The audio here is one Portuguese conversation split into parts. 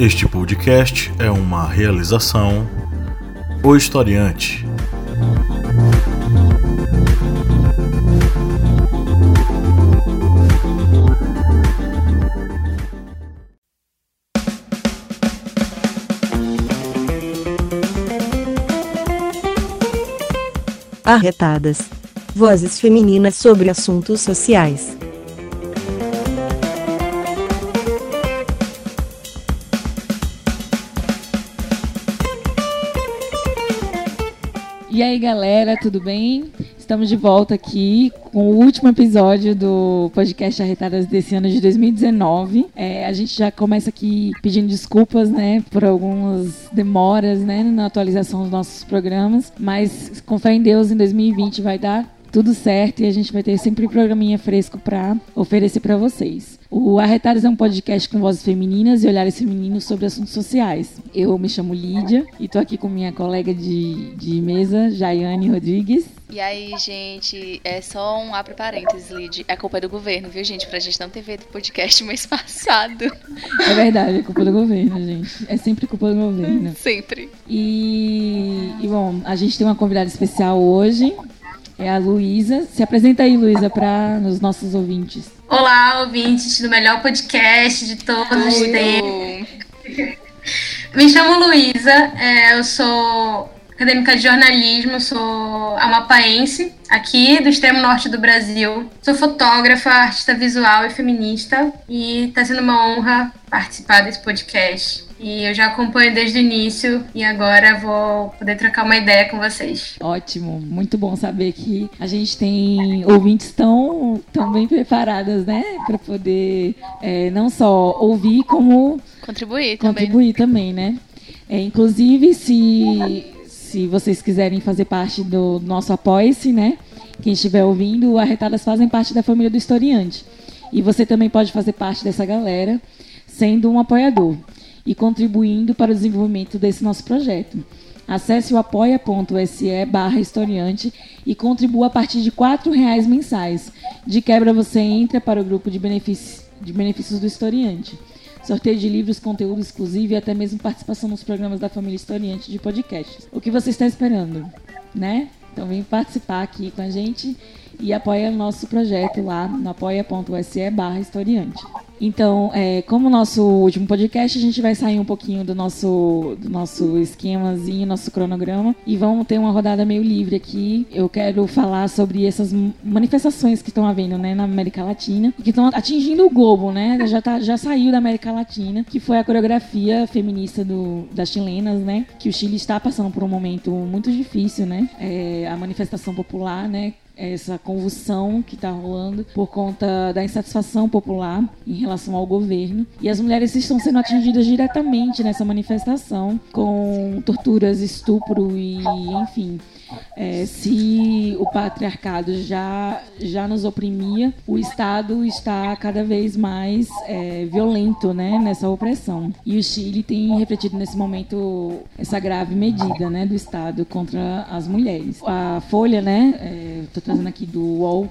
Este podcast é uma realização O Historiante. Arretadas. Vozes femininas sobre assuntos sociais. Galera, tudo bem? Estamos de volta aqui com o último episódio do podcast Arretadas desse ano de 2019. É, a gente já começa aqui pedindo desculpas, né, por algumas demoras, né, na atualização dos nossos programas, mas com fé em Deus, em 2020 vai dar tudo certo e a gente vai ter sempre um programinha fresco para oferecer para vocês. O Arretadas é um podcast com vozes femininas e olhares femininos sobre assuntos sociais. Eu me chamo Lídia e tô aqui com minha colega de, de mesa, Jaiane Rodrigues. E aí, gente, é só um abre parênteses, Lid. É culpa do governo, viu, gente? Pra gente não ter feito podcast mês passado. É verdade, é culpa do governo, gente. É sempre culpa do governo. Sempre. E, e bom, a gente tem uma convidada especial hoje, é a Luísa. Se apresenta aí, Luísa, para os nossos ouvintes. Olá, ouvintes do melhor podcast de todos os tempos. Me chamo Luísa, é, eu sou acadêmica de jornalismo, sou amapaense, aqui do extremo norte do Brasil. Sou fotógrafa, artista visual e feminista e está sendo uma honra participar desse podcast. E eu já acompanho desde o início e agora vou poder trocar uma ideia com vocês. Ótimo, muito bom saber que a gente tem ouvintes tão, tão bem preparadas, né? Para poder é, não só ouvir, como contribuir também. Contribuir também, né? É, inclusive, se, se vocês quiserem fazer parte do nosso Apoia-se, né? Quem estiver ouvindo, Arretadas fazem parte da família do historiante. E você também pode fazer parte dessa galera sendo um apoiador e contribuindo para o desenvolvimento desse nosso projeto. Acesse o apoia.se barra historiante e contribua a partir de R$ reais mensais. De quebra você entra para o grupo de benefícios, de benefícios do historiante. Sorteio de livros, conteúdo exclusivo e até mesmo participação nos programas da família historiante de podcasts. O que você está esperando, né? Então vem participar aqui com a gente e apoia o nosso projeto lá no apoia.se barra historiante. Então, é, como nosso último podcast, a gente vai sair um pouquinho do nosso, do nosso esquemazinho, nosso cronograma, e vamos ter uma rodada meio livre aqui. Eu quero falar sobre essas manifestações que estão havendo né, na América Latina, que estão atingindo o globo, né? Já, tá, já saiu da América Latina, que foi a coreografia feminista do, das chilenas, né? Que o Chile está passando por um momento muito difícil, né? É, a manifestação popular, né? Essa convulsão que está rolando por conta da insatisfação popular em relação ao governo. E as mulheres estão sendo atingidas diretamente nessa manifestação com torturas, estupro e, enfim, é, se o patriarcado já, já nos oprimia, o Estado está cada vez mais é, violento né, nessa opressão. E o Chile tem refletido nesse momento essa grave medida né, do Estado contra as mulheres. A Folha, né, estou é, trazendo aqui do UOL,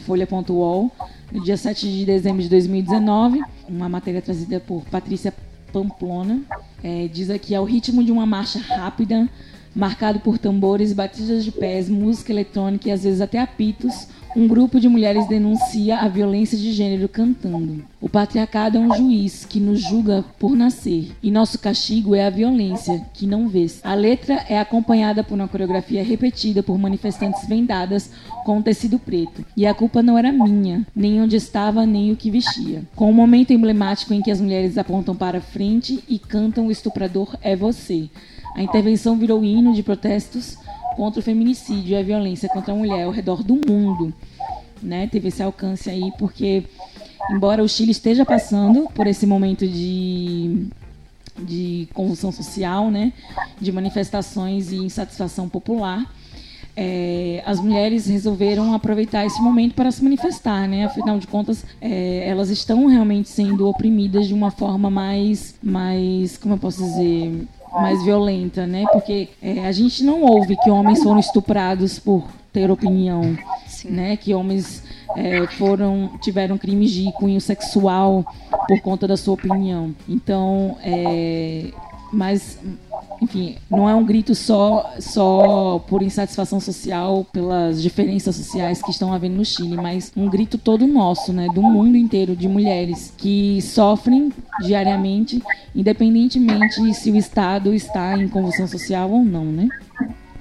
Folha.uol, no dia 7 de dezembro de 2019, uma matéria trazida por Patrícia Pamplona, é, diz aqui, ao ritmo de uma marcha rápida, marcado por tambores, batidas de pés, música eletrônica e às vezes até apitos, um grupo de mulheres denuncia a violência de gênero cantando. O patriarcado é um juiz que nos julga por nascer, e nosso castigo é a violência que não vês. A letra é acompanhada por uma coreografia repetida por manifestantes vendadas com tecido preto. E a culpa não era minha, nem onde estava, nem o que vestia. Com um momento emblemático em que as mulheres apontam para frente e cantam o estuprador é você. A intervenção virou hino de protestos contra o feminicídio e a violência contra a mulher ao redor do mundo. Né? Teve esse alcance aí, porque, embora o Chile esteja passando por esse momento de, de convulsão social, né? de manifestações e insatisfação popular, é, as mulheres resolveram aproveitar esse momento para se manifestar, né? Afinal de contas, é, elas estão realmente sendo oprimidas de uma forma mais, mais, como eu posso dizer, mais violenta, né? Porque é, a gente não ouve que homens foram estuprados por ter opinião, Sim. né? Que homens é, foram tiveram crimes de cunho sexual por conta da sua opinião. Então, é, mas enfim, não é um grito só, só por insatisfação social, pelas diferenças sociais que estão havendo no Chile, mas um grito todo nosso, né, do mundo inteiro, de mulheres que sofrem diariamente, independentemente se o Estado está em convulsão social ou não, né?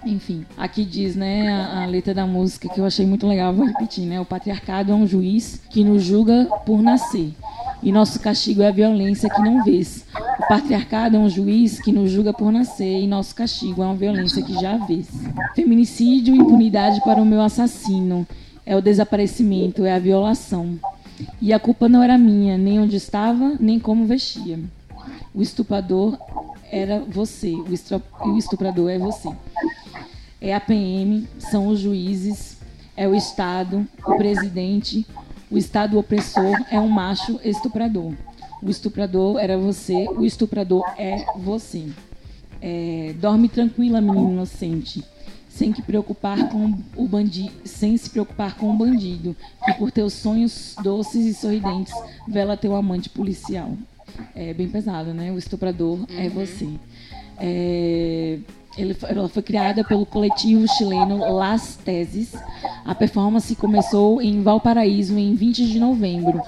Enfim, aqui diz, né, a, a, letra da música que eu achei muito legal, vou repetir, né? O patriarcado é um juiz que nos julga por nascer e nosso castigo é a violência que não vês. O patriarcado é um juiz que nos julga por nascer e nosso castigo é uma violência que já vês. Feminicídio, impunidade para o meu assassino. É o desaparecimento, é a violação. E a culpa não era minha, nem onde estava, nem como vestia. O estuprador era você, o estuprador é você. É a PM, são os juízes, é o Estado, o presidente, o Estado opressor é um macho estuprador. O estuprador era você, o estuprador é você. É, dorme tranquila, menino inocente, sem que preocupar com o bandido, sem se preocupar com o bandido, que por teus sonhos doces e sorridentes vela teu amante policial. É bem pesado, né? O estuprador é uhum. é você. É, ele, ela foi criada pelo coletivo chileno Las Teses. A performance começou em Valparaíso em 20 de novembro.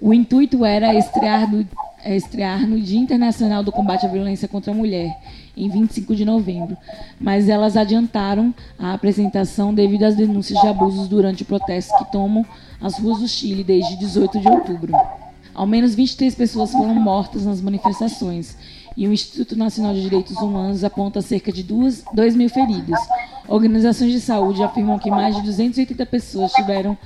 O intuito era estrear no, estrear no Dia Internacional do Combate à Violência contra a Mulher, em 25 de novembro, mas elas adiantaram a apresentação devido às denúncias de abusos durante o protesto que tomam as ruas do Chile desde 18 de outubro. Ao menos 23 pessoas foram mortas nas manifestações e o Instituto Nacional de Direitos Humanos aponta cerca de 2 mil feridos. Organizações de saúde afirmam que mais de 280 pessoas tiveram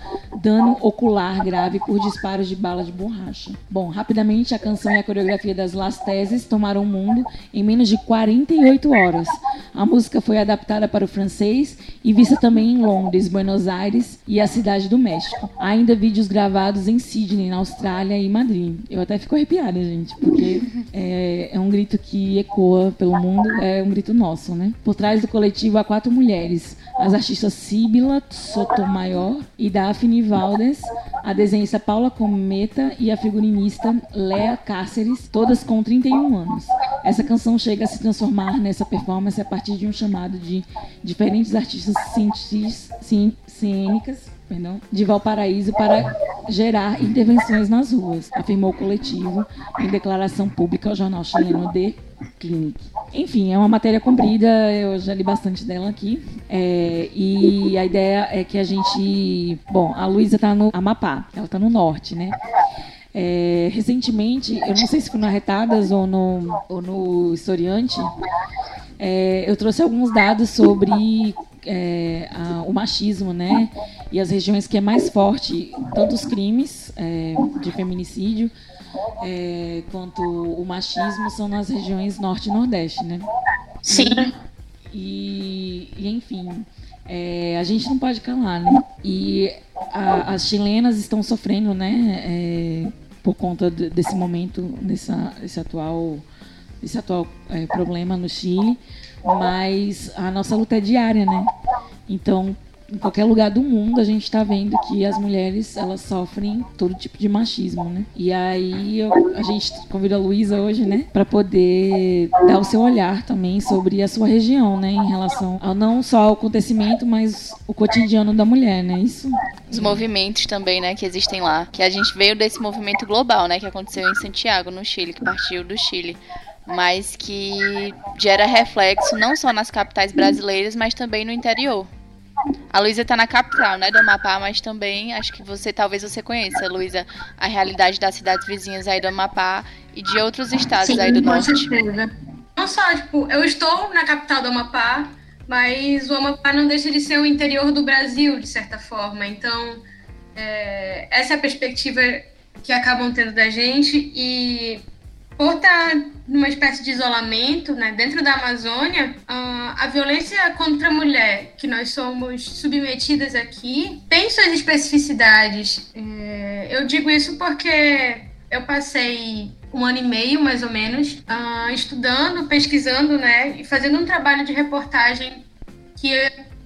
dano ocular grave por disparos de bala de borracha. Bom, rapidamente a canção e a coreografia das Las Teses tomaram o mundo em menos de 48 horas. A música foi adaptada para o francês e vista também em Londres, Buenos Aires e a cidade do México. Há ainda vídeos gravados em Sydney, na Austrália e Madrid. Eu até fico arrepiada, gente, porque é, é um grito que ecoa pelo mundo, é um grito nosso, né? Por trás do coletivo há quatro mulheres mulheres, as artistas Síbila Sotomayor e Daphne Valdes, a desenhista Paula Cometa e a figurinista Lea Cáceres, todas com 31 anos. Essa canção chega a se transformar nessa performance a partir de um chamado de diferentes artistas cênicas perdão, de Valparaíso para gerar intervenções nas ruas, afirmou o coletivo em declaração pública ao jornal chileno The Clinic. Enfim, é uma matéria comprida, eu já li bastante dela aqui. É, e a ideia é que a gente. Bom, a Luísa está no Amapá, ela está no norte, né? É, recentemente, eu não sei se foi no Arretadas ou no, ou no Historiante, é, eu trouxe alguns dados sobre é, a, o machismo, né? E as regiões que é mais forte, tanto os crimes é, de feminicídio, é, quanto o machismo são nas regiões norte e nordeste, né? Sim. E, e enfim, é, a gente não pode calar, né? E a, as chilenas estão sofrendo, né? É, por conta de, desse momento, dessa, desse atual, desse atual é, problema no Chile, mas a nossa luta é diária, né? Então, em qualquer lugar do mundo a gente está vendo que as mulheres elas sofrem todo tipo de machismo, né? E aí eu, a gente convida a Luísa hoje, né, para poder dar o seu olhar também sobre a sua região, né, em relação ao não só ao acontecimento, mas o cotidiano da mulher, né? Isso. Os movimentos também, né, que existem lá, que a gente veio desse movimento global, né, que aconteceu em Santiago, no Chile, que partiu do Chile mas que gera reflexo não só nas capitais brasileiras, mas também no interior. A Luísa está na capital, né, do Amapá, mas também acho que você talvez você conheça, Luísa, a realidade das cidades vizinhas aí do Amapá e de outros estados Sim, aí do com norte. Certeza. Não só, tipo, eu estou na capital do Amapá, mas o Amapá não deixa de ser o interior do Brasil, de certa forma. Então, é, essa é a perspectiva que acabam tendo da gente e por estar numa espécie de isolamento, né, dentro da Amazônia, a violência contra a mulher que nós somos submetidas aqui tem suas especificidades. É, eu digo isso porque eu passei um ano e meio, mais ou menos, estudando, pesquisando, né, e fazendo um trabalho de reportagem que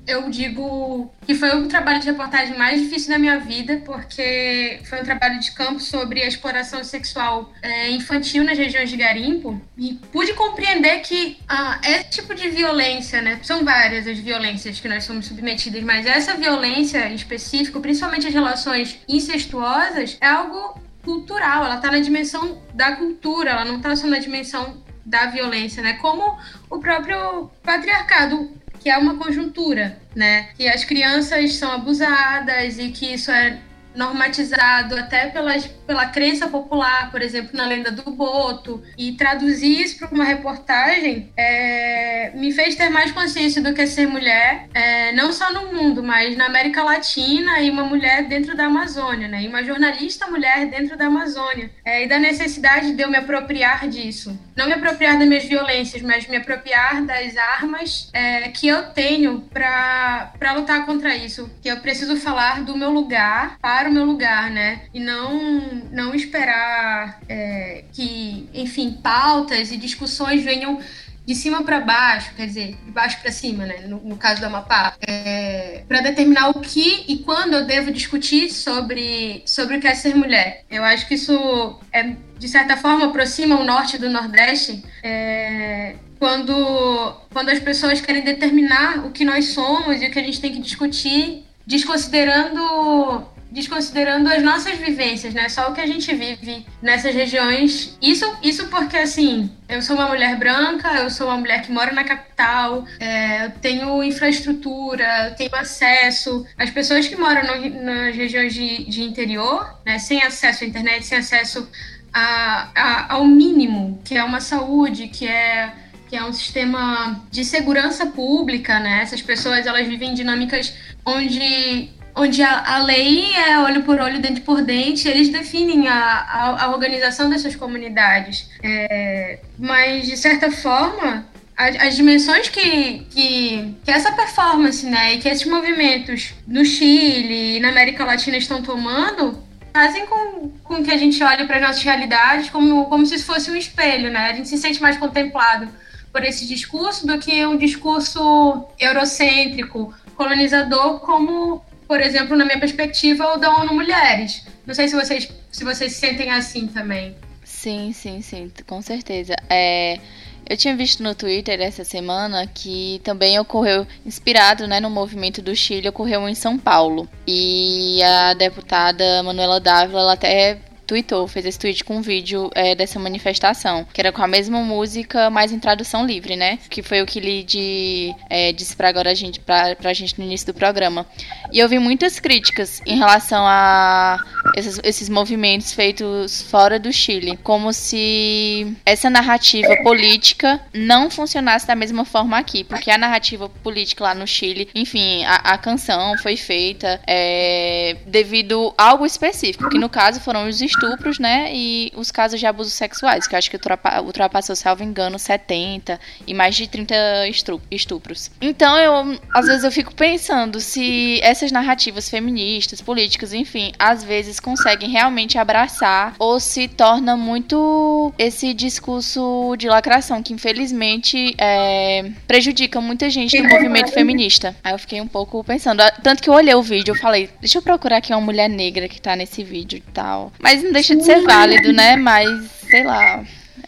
eu digo que foi o trabalho de reportagem mais difícil da minha vida, porque foi um trabalho de campo sobre a exploração sexual é, infantil nas regiões de garimpo e pude compreender que ah, esse tipo de violência, né, são várias as violências que nós somos submetidas, mas essa violência em específico, principalmente as relações incestuosas, é algo cultural, ela está na dimensão da cultura, ela não está só na dimensão da violência, né? Como o próprio patriarcado, que é uma conjuntura, né? Que as crianças são abusadas e que isso é normatizado até pelas, pela crença popular, por exemplo, na lenda do Boto, e traduzir isso para uma reportagem é, me fez ter mais consciência do que é ser mulher, é, não só no mundo, mas na América Latina e uma mulher dentro da Amazônia, né? E uma jornalista mulher dentro da Amazônia. É, e da necessidade de eu me apropriar disso. Não me apropriar das minhas violências, mas me apropriar das armas é, que eu tenho para lutar contra isso. Que eu preciso falar do meu lugar para o meu lugar, né? E não, não esperar é, que, enfim, pautas e discussões venham de cima para baixo, quer dizer, de baixo para cima, né? No, no, caso do Amapá, é, para determinar o que e quando eu devo discutir sobre, sobre o que é ser mulher. Eu acho que isso, é, de certa forma, aproxima o norte do nordeste. É, quando, quando as pessoas querem determinar o que nós somos e o que a gente tem que discutir, desconsiderando desconsiderando as nossas vivências, né? Só o que a gente vive nessas regiões. Isso, isso porque, assim, eu sou uma mulher branca, eu sou uma mulher que mora na capital, é, eu tenho infraestrutura, eu tenho acesso. As pessoas que moram no, nas regiões de, de interior, né, sem acesso à internet, sem acesso a, a, ao mínimo, que é uma saúde, que é que é um sistema de segurança pública, né? Essas pessoas elas vivem dinâmicas onde onde a, a, lei é olho por olho, dente por dente, eles definem a, a, a organização dessas comunidades. É, mas, de certa forma, as, as dimensões que, que, que, essa performance né, e que esses movimentos no Chile e na América Latina estão tomando fazem com, com que a gente olhe para as nossas realidades como, como se fosse um espelho. Né? A gente se sente mais contemplado por esse discurso do que um discurso eurocêntrico, colonizador, como por exemplo, na minha perspectiva, o da ONU Mulheres. Não sei se vocês, se vocês se sentem assim também. Sim, sim, sim, com certeza. É, eu tinha visto no Twitter essa semana que também ocorreu, inspirado né, no movimento do Chile, ocorreu em São Paulo. E a deputada Manuela Dávila, ela até tweetou, fez esse tweet com um vídeo é, dessa manifestação, que era com a mesma música, mas em tradução livre, né? Que foi o que Lid é, disse pra agora a gente, pra, pra gente no início do programa. E eu vi muitas críticas em relação a esses, esses movimentos feitos fora do Chile, como se essa narrativa política não funcionasse da mesma forma aqui, porque a narrativa política lá no Chile, enfim, a, a canção foi feita é, devido a algo específico, que no caso foram os estupros, né? E os casos de abusos sexuais, que eu acho que ultrapassou, salvo engano, 70 e mais de 30 estupros. Então, eu, às vezes, eu fico pensando se essas narrativas feministas, políticas, enfim, às vezes conseguem realmente abraçar ou se torna muito esse discurso de lacração que, infelizmente, é, prejudica muita gente no movimento feminista. Aí eu fiquei um pouco pensando. Tanto que eu olhei o vídeo, eu falei, deixa eu procurar aqui uma mulher negra que tá nesse vídeo e tal. Mas não deixa de ser válido, né? Mas, sei lá,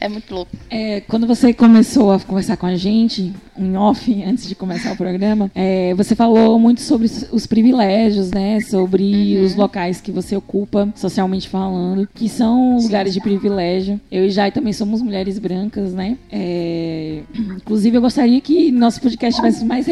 é muito louco. É, quando você começou a conversar com a gente, em off, antes de começar o programa, é, você falou muito sobre os privilégios, né? Sobre uhum. os locais que você ocupa, socialmente falando, que são lugares de privilégio. Eu e Jai também somos mulheres brancas, né? É, inclusive, eu gostaria que nosso podcast tivesse mais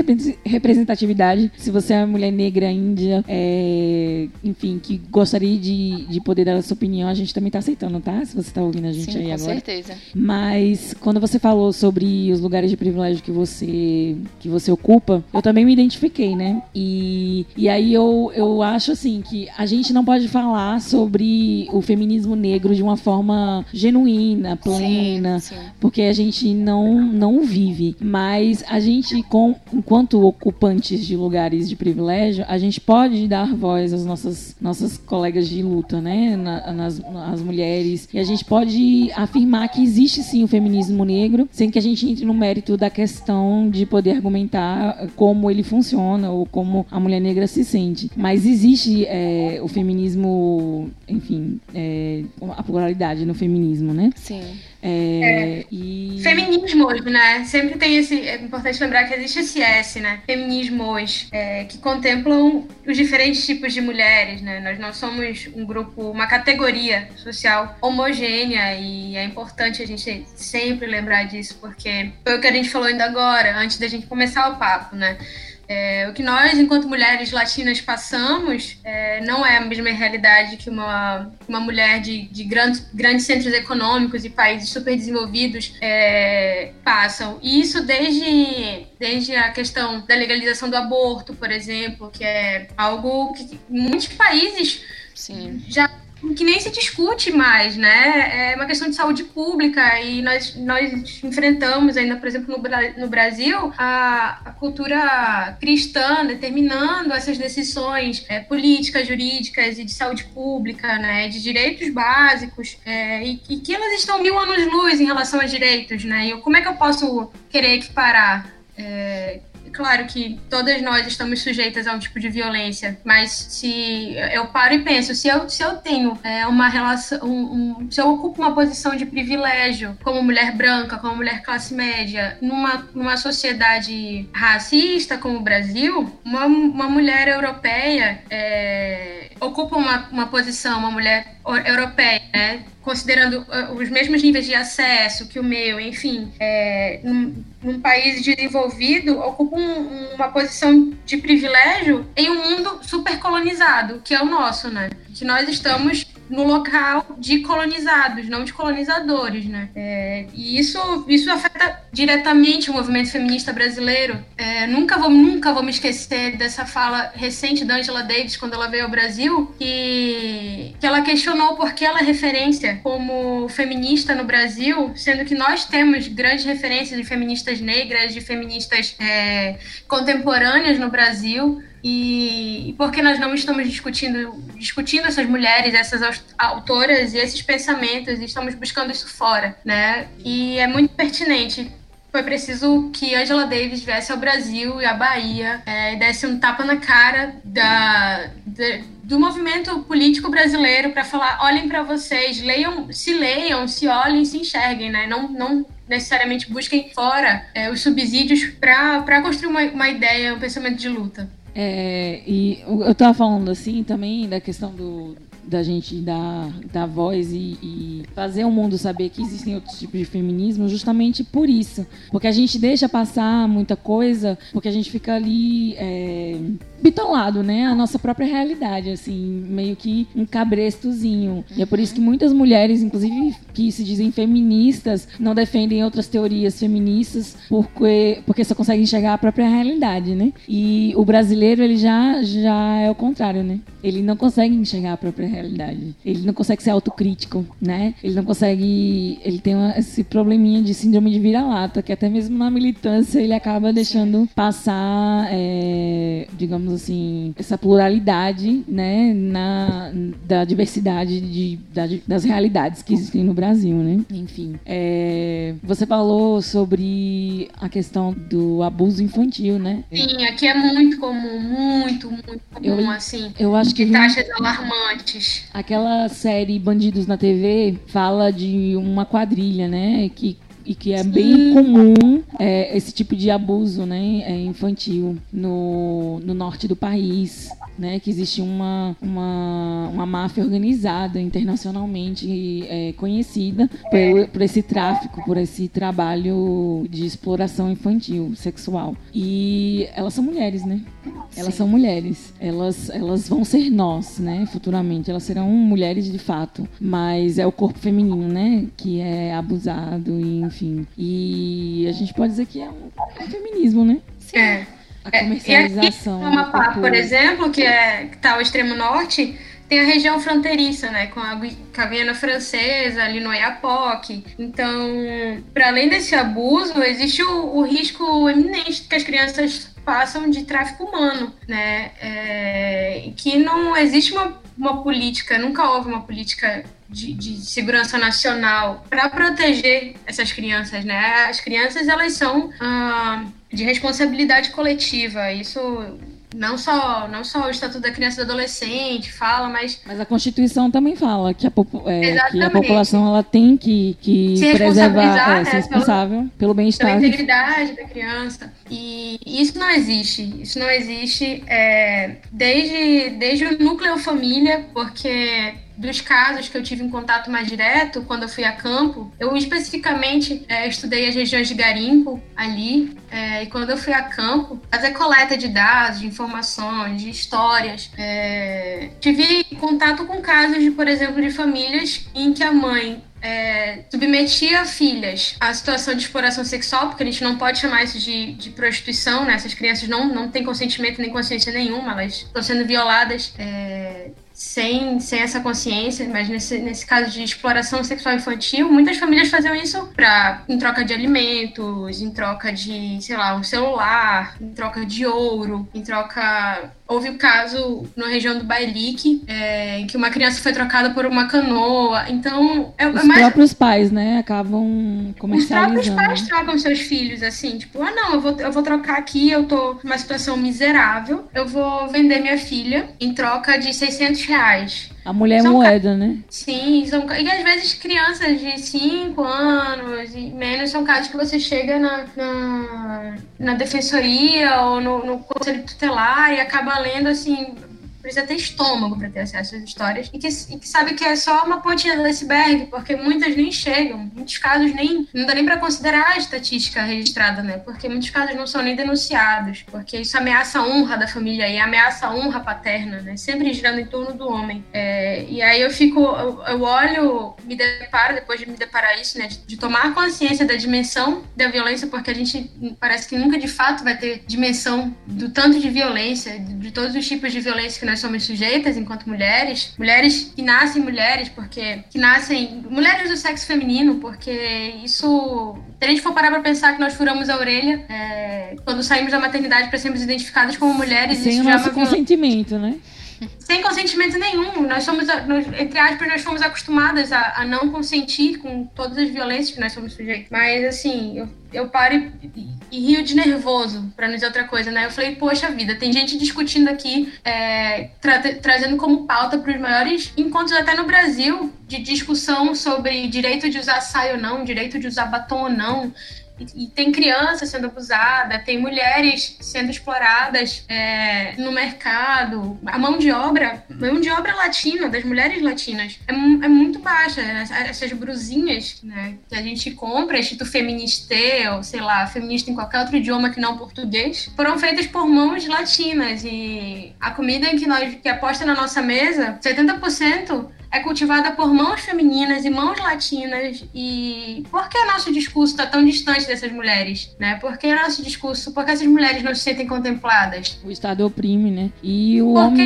representatividade. Se você é uma mulher negra, índia, é, enfim, que gostaria de, de poder dar a sua opinião, a gente também está aceitando, tá? Se você está ouvindo a gente Sim, aí com agora. Com certeza. Mas quando você falou sobre os lugares de privilégio que você que você ocupa, eu também me identifiquei, né? E, e aí eu, eu acho assim que a gente não pode falar sobre o feminismo negro de uma forma genuína, plena, sim, sim. porque a gente não não vive. Mas a gente, com, enquanto ocupantes de lugares de privilégio, a gente pode dar voz às nossas, nossas colegas de luta, né? Na, nas, nas mulheres. E a gente pode afirmar que existe sim o feminismo negro, sem que a gente entre no mérito da questão de poder argumentar como ele funciona ou como a mulher negra se sente. Mas existe é, o feminismo, enfim, é, a pluralidade no feminismo, né? Sim. É, é. E... Feminismo hoje, né? Sempre tem esse. É importante lembrar que existe esse S, né? Feminismo hoje, é, que contemplam os diferentes tipos de mulheres, né? Nós não somos um grupo, uma categoria social homogênea e é importante a gente sempre lembrar disso, porque foi o que a gente falou ainda agora, antes da gente começar o papo, né? É, o que nós, enquanto mulheres latinas, passamos é, não é a mesma realidade que uma, uma mulher de, de grandes, grandes centros econômicos e países super desenvolvidos é, passam. E isso desde, desde a questão da legalização do aborto, por exemplo, que é algo que muitos países Sim. já que nem se discute mais, né? É uma questão de saúde pública e nós, nós enfrentamos ainda, por exemplo, no, no Brasil, a, a cultura cristã determinando essas decisões é, políticas, jurídicas e de saúde pública, né? De direitos básicos é, e, e, que elas estão mil anos-luz em relação aos direitos, né? E como é que eu posso querer equiparar é, claro que todas nós estamos sujeitas a um tipo de violência, mas se eu paro e penso, se eu, se eu tenho é, uma relação, um, um, se eu ocupo uma posição de privilégio como mulher branca, como mulher classe média, numa, numa sociedade racista como o Brasil, uma, uma mulher europeia é, ocupa uma, uma posição, uma mulher europeia, né? considerando uh, os mesmos níveis de acesso que o meu, enfim, é, num, país desenvolvido, ocupa um, uma posição de privilégio em um mundo super colonizado, que é o nosso, né? Que nós estamos no local de colonizados, não de colonizadores, né? É, e isso, isso afeta diretamente o movimento feminista brasileiro. É, nunca, vou, nunca vou me esquecer dessa fala recente da Angela Davis, quando ela veio ao Brasil, que, que ela questionou por que ela é referência como feminista no Brasil, sendo que nós temos grandes referências de feministas negras, de feministas é, contemporâneas no Brasil. E, e por que nós não estamos discutindo, discutindo essas mulheres, essas autoras e esses pensamentos e estamos buscando isso fora, né? E é muito pertinente foi preciso que Angela Davis viesse ao Brasil e à Bahia é, e desse um tapa na cara da do movimento político brasileiro para falar: olhem para vocês, leiam, se leiam, se olhem, se enxerguem, né? Não, não necessariamente busquem fora é, os subsídios para construir uma, uma ideia, um pensamento de luta. É, e eu estava falando assim também da questão do, da gente dar, dar voz e, e, fazer o mundo saber que existem outros tipos de feminismo justamente por isso. Porque a gente deixa passar muita coisa, porque a gente fica ali é, bitolado, né? A nossa própria realidade, assim, meio que um cabrestozinho. E é por isso que muitas mulheres, inclusive que se dizem feministas, não defendem outras teorias feministas porque, porque só conseguem enxergar a própria realidade, né? E o brasileiro, ele já, já é o contrário, né? Ele não consegue enxergar a própria realidade. Ele não consegue ser autocrítico, né? Ele não consegue. Ele tem uma, esse probleminha de síndrome de vira-lata, que até mesmo na militância ele acaba deixando passar, é, digamos assim, essa pluralidade, né, na, da diversidade de, da, das realidades que existem no Brasil, né? Enfim, é, você falou sobre a questão do abuso infantil, né? Sim, aqui é muito comum, muito, muito comum, eu, assim. Eu acho que taxas alarmantes. Aquela série Bandidos na TV fala de uma quadrilha, né, que e que é bem comum é, esse tipo de abuso né, é, infantil no, no norte do país né, que existe uma, uma, uma máfia organizada internacionalmente é, conhecida por, por esse tráfico, por esse trabalho de exploração infantil, sexual. E elas são mulheres, né? Elas Sim. são mulheres. Elas, elas vão ser nós, né? Futuramente. Elas serão mulheres de fato. Mas é o corpo feminino, né? Que é abusado, e, enfim. E a gente pode dizer que é um, é um feminismo, né? Sim. É a comercialização. É, e aqui, Amapá, por exemplo, que é que está ao extremo norte, tem a região fronteiriça, né, com a, Guiana Francesa, ali no Oiapoque. Então, para além desse abuso, existe o, o risco eminente que as crianças passam de tráfico humano, né? É, que não existe uma uma política, nunca houve uma política de, de segurança nacional para proteger essas crianças, né? As crianças, elas são ah, de responsabilidade coletiva. Isso não só, não só o Estatuto da Criança e do Adolescente fala, mas... Mas a Constituição também fala que a, é, que a população ela tem que, que se preservar, é, né, ser responsável pelo, pelo bem-estar. Pela integridade da criança. E isso não existe. Isso não existe é, desde, desde o núcleo família, porque dos casos que eu tive um contato mais direto quando eu fui a campo, eu especificamente é, estudei as regiões de garimpo ali, é, e quando eu fui a campo, fazer coleta de dados, de informações, de histórias, é, tive contato com casos, de, por exemplo, de famílias em que a mãe é, submetia filhas à situação de exploração sexual, porque a gente não pode chamar isso de, de prostituição, né? Essas crianças não, não têm consentimento nem consciência nenhuma, elas estão sendo violadas é, sem, sem essa consciência, mas nesse, nesse caso de exploração sexual infantil, muitas famílias faziam isso pra, em troca de alimentos, em troca de, sei lá, um celular, em troca de ouro, em troca Houve o caso na região do Bailique, é, em que uma criança foi trocada por uma canoa. Então, é, Os é mais... próprios pais, né, acabam comercializando. Os próprios pais trocam seus filhos, assim, tipo, ah, não, eu vou, eu vou trocar aqui, eu tô numa situação miserável, eu vou vender minha filha em troca de 600 reais. A mulher é moeda, né? Sim, são... e às vezes crianças de 5 anos e menos são casos que você chega na, na, na defensoria ou no, no conselho tutelar e acaba lendo assim precisa ter estômago para ter acesso às histórias e que, e que, sabe que é só uma pontinha do iceberg, porque muitas nem chegam, muitos casos nem não dá nem para considerar a estatística registrada, né? Porque muitos casos não são nem denunciados, porque isso ameaça a honra da família e ameaça a honra paterna, né? Sempre girando em torno do homem. É, e aí eu fico, eu, eu, olho, me deparo depois de me deparar isso, né? De, de tomar consciência da dimensão da violência, porque a gente parece que nunca de fato vai ter dimensão do tanto de violência, de, de todos os tipos de violência que nós somos sujeitas enquanto mulheres, mulheres que nascem mulheres, porque que nascem mulheres do sexo feminino, porque isso, se a gente for parar para pensar que nós furamos a orelha é, quando saímos da maternidade para sermos identificadas como mulheres, sem o nosso é consentimento, né? Sem consentimento nenhum. Nós somos, entre aspas, nós fomos acostumadas a, a, não consentir com todas as violências que nós somos sujeitos. Mas, assim, eu, eu paro e, e rio de nervoso, para não dizer outra coisa, né? Eu falei, poxa vida, tem gente discutindo aqui, é, tra trazendo como pauta para os maiores encontros até no Brasil, de discussão sobre direito de usar saia ou não, direito de usar batom ou não, e, tem crianças sendo abusadas, tem mulheres sendo exploradas é, no mercado. A mão de obra, mão de obra latina, das mulheres latinas, é, é muito baixa. Essas brusinhas né, que a gente compra, escrito feministe, ou sei lá, feminista em qualquer outro idioma que não português, foram feitas por mãos latinas. E a comida que nós que é posta na nossa mesa, 70% é cultivada por mãos femininas e mãos latinas. E por que o nosso discurso está tão distante dessas mulheres? Né? Por que o nosso discurso, por que essas mulheres não se sentem contempladas? O Estado oprime, né? E o Porque, homem...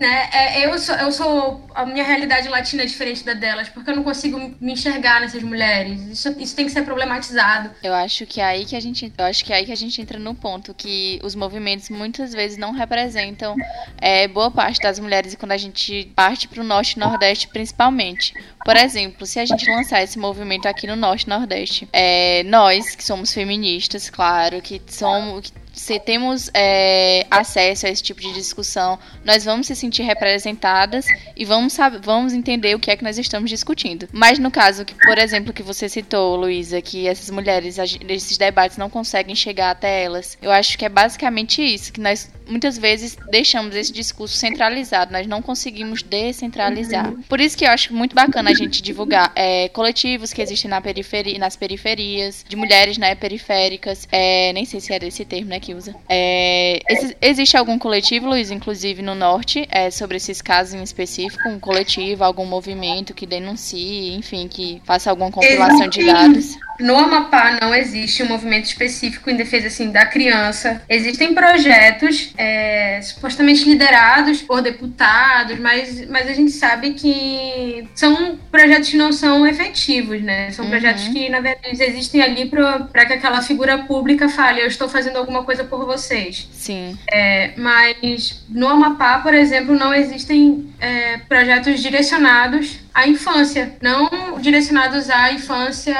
né, é, eu, sou, eu sou. A minha realidade latina é diferente da delas, porque eu não consigo me enxergar nessas mulheres. Isso, isso tem que ser problematizado. Eu acho que é aí que a gente. Eu acho que é aí que a gente entra no ponto que os movimentos muitas vezes não representam é, boa parte das mulheres. E quando a gente parte para o norte e nordeste Nordeste principalmente. Por exemplo, se a gente lançar esse movimento aqui no Norte Nordeste, é, nós que somos feministas, claro, que somos, que se temos é, acesso a esse tipo de discussão, nós vamos se sentir representadas e vamos, saber, vamos entender o que é que nós estamos discutindo. Mas no caso, que, por exemplo, que você citou, Luísa, que essas mulheres, esses debates não conseguem chegar até elas, eu acho que é basicamente isso, que nós muitas vezes deixamos esse discurso centralizado, nós não conseguimos descentralizar. Por isso que eu acho muito bacana a gente divulgar é, coletivos que existem na periferia, nas periferias, de mulheres né, periféricas, é, nem sei se é desse termo, né, que que usa. É, esse, existe algum coletivo, Luiz, inclusive no norte, é, sobre esses casos em específico? Um coletivo, algum movimento que denuncie, enfim, que faça alguma compilação de dados? no Amapá não existe um movimento específico em defesa assim da criança. Existem projetos é, supostamente liderados por deputados, mas, mas a gente sabe que são projetos que não são efetivos, né? São uhum. projetos que, na verdade, existem ali para que aquela figura pública fale: eu estou fazendo alguma coisa por vocês. Sim. É, mas no Amapá, por exemplo, não existem é, projetos direcionados à infância, não direcionados à infância,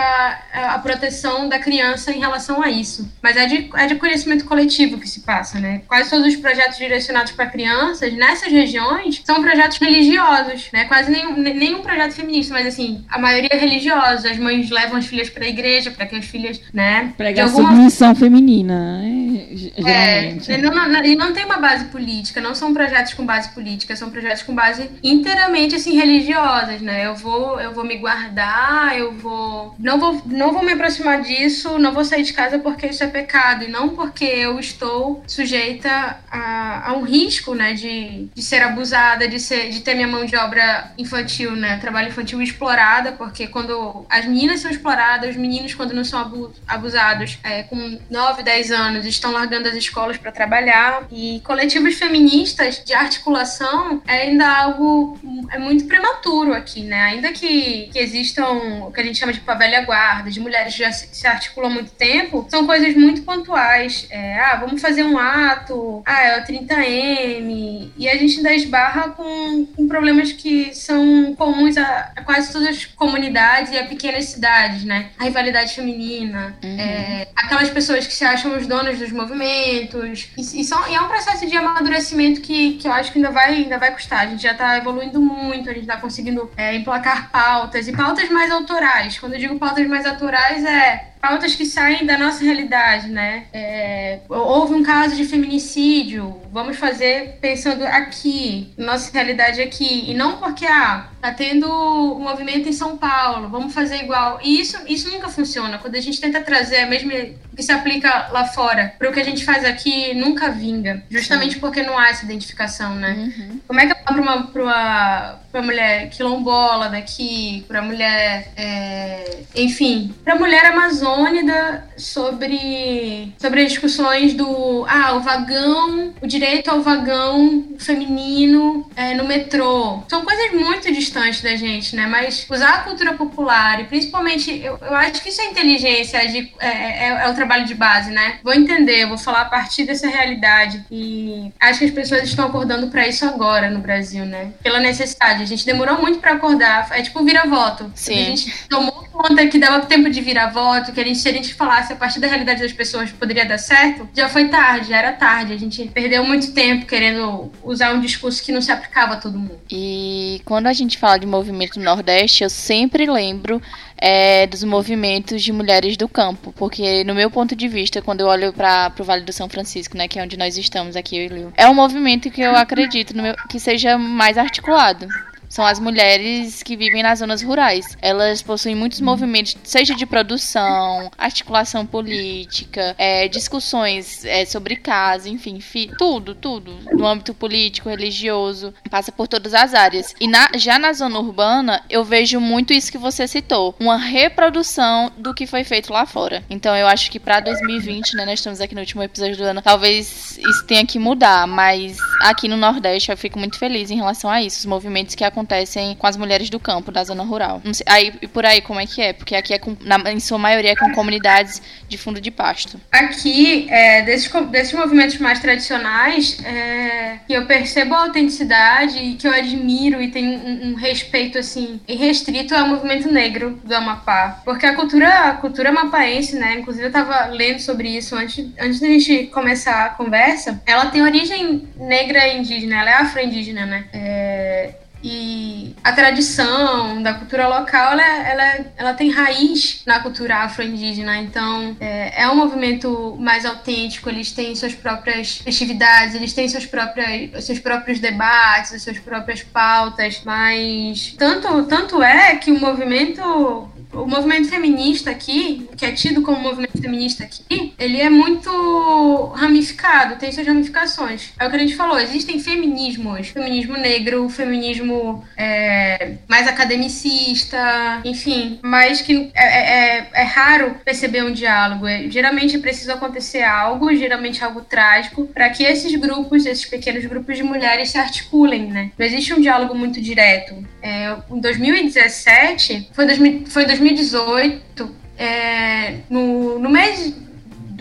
à proteção da criança em relação a isso. Mas é de, é de conhecimento coletivo que se passa, né? Quase todos os projetos direcionados para crianças nessas regiões são projetos religiosos, né? Quase nenhum, nenhum projeto feminista, mas assim, a maioria é religiosa. As mães levam as filhas para a igreja para que as filhas, né? Pregar alguma... submissão feminina, né? geralmente. É, não, não, e não tem uma base política, não são projetos com base política, são projetos com base inteiramente assim religiosas, né? Eu vou, eu vou me guardar, eu vou não vou não vou me aproximar disso, não vou sair de casa porque isso é pecado e não porque eu estou sujeita a, a um risco, né, de, de ser abusada, de ser de ter minha mão de obra infantil, né, trabalho infantil explorada, porque quando as meninas são exploradas, os meninos quando não são abusados, é, com 9, 10 anos, estão largando as escolas para trabalhar. E coletivos feministas de articulação é ainda algo é muito prematuro aqui, né? Ainda que, que existam o que a gente chama de velha guarda, de mulheres que já se articulam há muito tempo, são coisas muito pontuais. É, ah, vamos fazer um ato, ah, é o 30M, e a gente ainda esbarra com, com problemas que são comuns a, a, quase todas as comunidades e a pequenas cidades, né? A rivalidade feminina, uhum. é, aquelas pessoas que se acham os donos dos movimentos, e, e, são, e é um processo de amadurecimento que, que eu acho que ainda vai, ainda vai custar. A gente já está evoluindo muito, a gente está conseguindo é, emplacar pautas, e pautas mais autorais. Quando eu digo pautas mais autorais, é pautas que saem da nossa realidade, né? É, houve um caso de feminicídio, vamos fazer pensando aqui, nossa realidade aqui, e não porque ah, tá tendo um movimento em São Paulo, vamos fazer igual. E isso, isso nunca funciona. Quando a gente tenta trazer a mesma que se aplica lá fora para o que a gente faz aqui, nunca vinga, justamente Sim. porque não há essa identificação, né? Uhum. Como é que eu falo para uma, pra uma, pra mulher quilombola daqui, para mulher, é, enfim, para mulher amazônica amazônida sobre, sobre as discussões do ah, o vagão, o direito ao vagão feminino é, no metrô. São coisas muito distantes da gente, né? Mas usar a cultura popular e principalmente, eu, eu acho que isso é inteligência, de, é, é, é, o trabalho de base, né? Vou entender, vou falar a partir dessa realidade. E acho que as pessoas estão acordando para isso agora no Brasil, né? Pela necessidade. A gente demorou muito para acordar. É tipo vira-voto. Sim. A gente tomou conta que dava tempo de virar voto, que a gente, se a gente falasse a partir da realidade das pessoas poderia dar certo, já foi tarde, já era tarde. A gente perdeu muito tempo querendo usar um discurso que não se aplicava a todo mundo. E quando a gente fala de movimento do Nordeste, eu sempre lembro é, dos movimentos de mulheres do campo, porque no meu ponto de vista, quando eu olho para o Vale do São Francisco, né, que é onde nós estamos aqui, é um movimento que eu acredito meu, que seja mais articulado são as mulheres que vivem nas zonas rurais. Elas possuem muitos movimentos, seja de produção, articulação política, é, discussões é, sobre casa, enfim, fi, tudo, tudo. No âmbito político, religioso, passa por todas as áreas. E na, já na zona urbana, eu vejo muito isso que você citou, uma reprodução do que foi feito lá fora. Então eu acho que para 2020, né, nós estamos aqui no último episódio do ano, talvez isso tenha que mudar, mas aqui no Nordeste eu fico muito feliz em relação a isso, os movimentos que acontecem acontecem com as mulheres do campo, da zona rural. Sei, aí, e por aí, como é que é? Porque aqui é com, na, em sua maioria é com comunidades de fundo de pasto. Aqui, é, desses, desses movimentos mais tradicionais, é, que eu percebo a autenticidade e que eu admiro e tenho um, um respeito, assim, irrestrito ao movimento negro do Amapá. Porque a cultura, a cultura mapaense, né, inclusive eu estava lendo sobre isso antes, antes da gente começar a conversa, ela tem origem negra indígena, ela é afro-indígena, né? É, e a tradição da cultura local, ela, ela, ela tem raiz na cultura afro-indígena. Então, é, é, um movimento mais autêntico. Eles têm suas próprias festividades, eles têm suas próprias, seus próprios debates, suas próprias pautas. Mas tanto, tanto é que o movimento o movimento feminista aqui, que é tido como movimento feminista aqui, ele é muito ramificado, tem suas ramificações. É o que a gente falou, existem feminismos, feminismo negro, feminismo é, mais academicista, enfim, mas que é, é, é, é raro perceber um diálogo. É, geralmente é preciso acontecer algo, geralmente algo trágico, para que esses grupos, esses pequenos grupos de mulheres se articulem, né? Não existe um diálogo muito direto. É, em 2017, foi, 2000, foi em 2018, é, no, no mês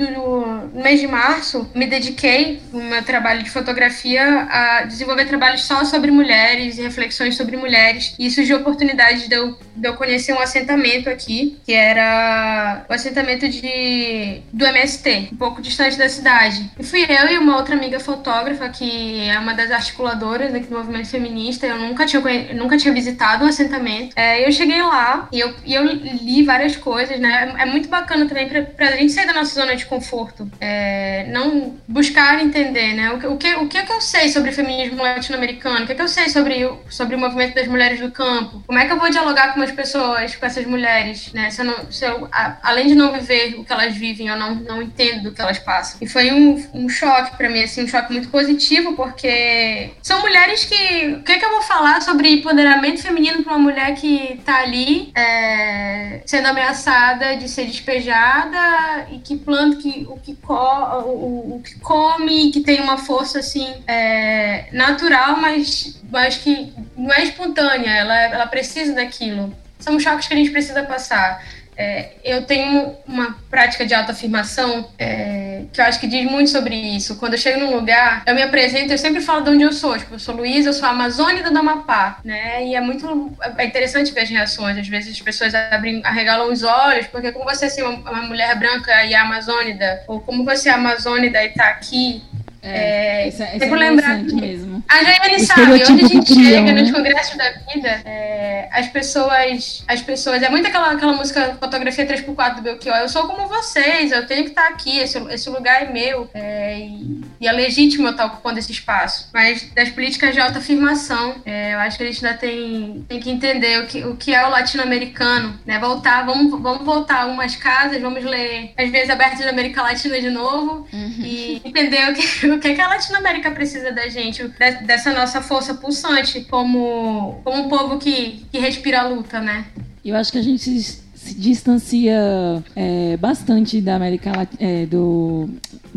do, mês de março, me dediquei no meu trabalho de fotografia a desenvolver trabalhos só sobre mulheres e reflexões sobre mulheres. E surgiu a oportunidade de eu, de eu conhecer um assentamento aqui, que era o assentamento de, do MST, um pouco distante da cidade. E fui eu e uma outra amiga fotógrafa, que é uma das articuladoras aqui do movimento feminista. Eu nunca tinha, nunca tinha visitado o assentamento. É, eu cheguei lá e eu, e eu li várias coisas, né? É muito bacana também pra, pra gente sair da nossa zona de conforto. É, não buscar entender, né? O que, o, que, o que é que eu sei sobre feminismo latino-americano? O que é que eu sei sobre, sobre o movimento das mulheres do campo? Como é que eu vou dialogar com as pessoas, com essas mulheres, né? Se eu, não, se eu a, além de não viver o que elas vivem, eu não, não entendo do que elas passam. E foi um, um choque para mim, assim, um choque muito positivo, porque são mulheres que... O que é que eu vou falar sobre empoderamento feminino para uma mulher que tá ali é, sendo ameaçada de ser despejada e que planta que, o, que co, o, o que come, que tem uma força assim é, natural, mas, mas que não é espontânea, ela, ela precisa daquilo. São choques que a gente precisa passar. É, eu tenho uma prática de autoafirmação é, que eu acho que diz muito sobre isso. Quando eu chego num lugar, eu me apresento, eu sempre falo de onde eu sou. Tipo, eu sou Luísa, eu sou Amazônida do Amapá, né? E é muito é interessante ver as reações. Às vezes as pessoas abrem, arregalam os olhos, porque como você é assim, uma, uma mulher branca e é amazônida, ou como você é amazônida e tá aqui, é, é, isso, é, isso é lembrar mesmo. A Jaiane sabe, onde a gente chega né? nos congressos da vida, é, as pessoas. As pessoas. É muito aquela, aquela música fotografia 3x4 do Belchior. Eu sou como vocês, eu tenho que estar aqui, esse, esse lugar é meu. É, e, e, é legítimo eu estar ocupando esse espaço. Mas das políticas de autoafirmação, é, eu acho que a gente ainda tem, tem que entender o que, o que é o latino-americano, né? Voltar, vamos, vamos voltar a algumas casas, vamos ler as vezes abertas da América Latina de novo uhum. e entender o que o que, é que a Latinoamérica precisa da gente, dessa nossa força pulsante como, como um povo que, que respira a luta, né? Eu acho que a gente se, distancia é, bastante da América é, do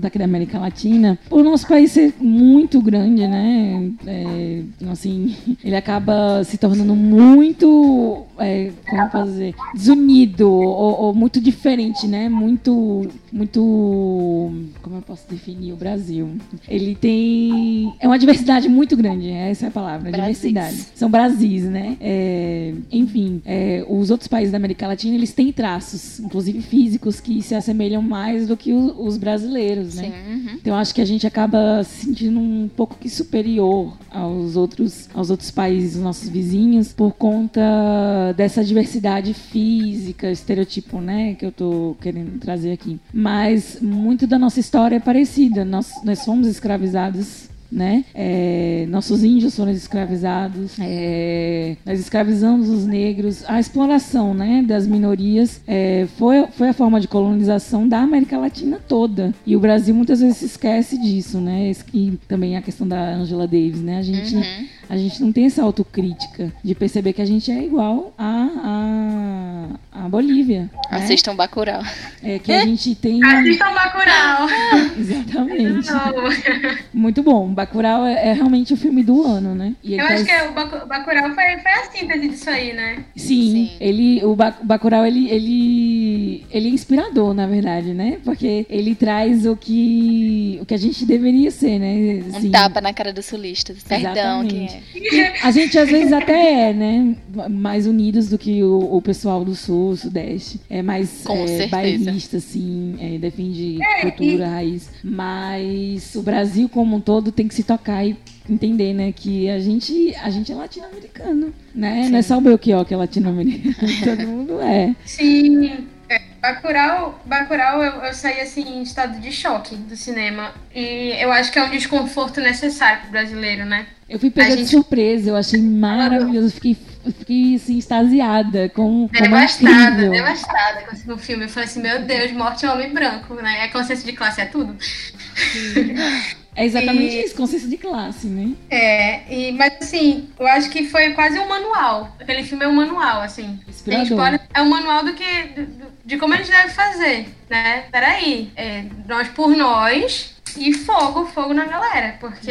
daqui da América Latina, por nosso país ser muito grande, né? É, assim, ele acaba se tornando muito, é, como dizer, desunido ou, ou, muito diferente, né? Muito, muito, como eu posso definir o Brasil? Ele tem é uma diversidade muito grande, essa é a palavra, Brasis. diversidade. São Brasis, né? É, enfim, é, os outros países da América Latina eles têm traços, inclusive físicos, que se assemelham mais do que os brasileiros né? Sim, uhum. Então acho que a gente acaba se sentindo um pouco que superior aos outros, aos outros países, nossos vizinhos, por conta dessa diversidade física, estereotipo, né, que eu tô querendo trazer aqui. Mas muito da nossa história é parecida. Nós, nós fomos escravizados né? É, nossos índios foram escravizados, é, nós escravizamos os negros. A exploração, né, das minorias é, foi, foi a forma de colonização da América Latina toda. E o Brasil muitas vezes se esquece disso, né? E também a questão da Angela Davis, né? A gente uhum a gente não tem essa autocrítica de perceber que a gente é igual a, a, a Bolívia. Né? Assistam Bacurau. É que a gente tem. Assistam Bacurau! Exatamente. Muito bom. Bacurau é, é, realmente o filme do ano, né? Eu tá... acho que o Bacurau foi, foi a síntese disso aí, né? Sim, Sim. ele, o Bacurau ele, ele, ele é inspirador, na verdade, né? Porque ele traz o que, o que a gente deveria ser, né? Assim, um tapa na cara do sulista. Perdão, quem é. A gente às vezes até é, né? Mais unidos do que o, o pessoal do sul, sudeste. É mais é, bairrista, assim, é, defende é, cultura, raiz. Mas o Brasil como um todo tem que se tocar e entender, né, que a gente, a gente é latino-americano, né? Sim. Não é só o Belchior que é latino-americano, todo mundo é. Sim. Bacurau, Bacurau eu, eu saí assim em estado de choque do cinema. E eu acho que é um desconforto necessário pro brasileiro, né? Eu fui pega gente... de surpresa, eu achei maravilhoso, eu fiquei, fiquei assim, extasiada com Devastada, devastada com o filme. Eu falei assim, meu Deus, morte é homem branco, né? É consciência de classe, é tudo. É exatamente e, isso, consciência de classe, né? É, e, mas assim, eu acho que foi quase um manual. Aquele filme é um manual, assim. Inspirador. Pode, é um manual do que. De, de, como a gente deve fazer, né? Peraí, é, nós por nós e fogo, fogo na galera, porque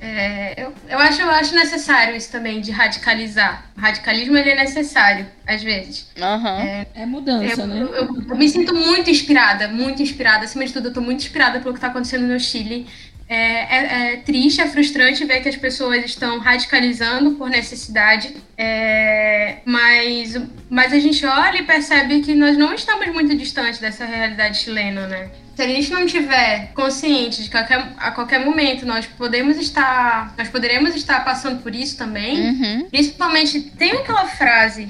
é, eu, eu, acho, eu acho necessário isso também de radicalizar. O radicalismo ele é necessário, às vezes. Uhum. É, é, mudança, eu, né? Eu, eu, eu, me sinto muito inspirada, muito inspirada. Acima de tudo, eu tô muito inspirada pelo que tá acontecendo no Chile. É, é, é, triste, é frustrante ver que as pessoas estão radicalizando por necessidade, é, mas, mas a gente olha e percebe que nós não estamos muito distantes dessa realidade chilena, né? Se a gente não tiver consciente de que a qualquer, a qualquer momento nós podemos estar, nós poderemos estar passando por isso também, uhum. principalmente tem aquela frase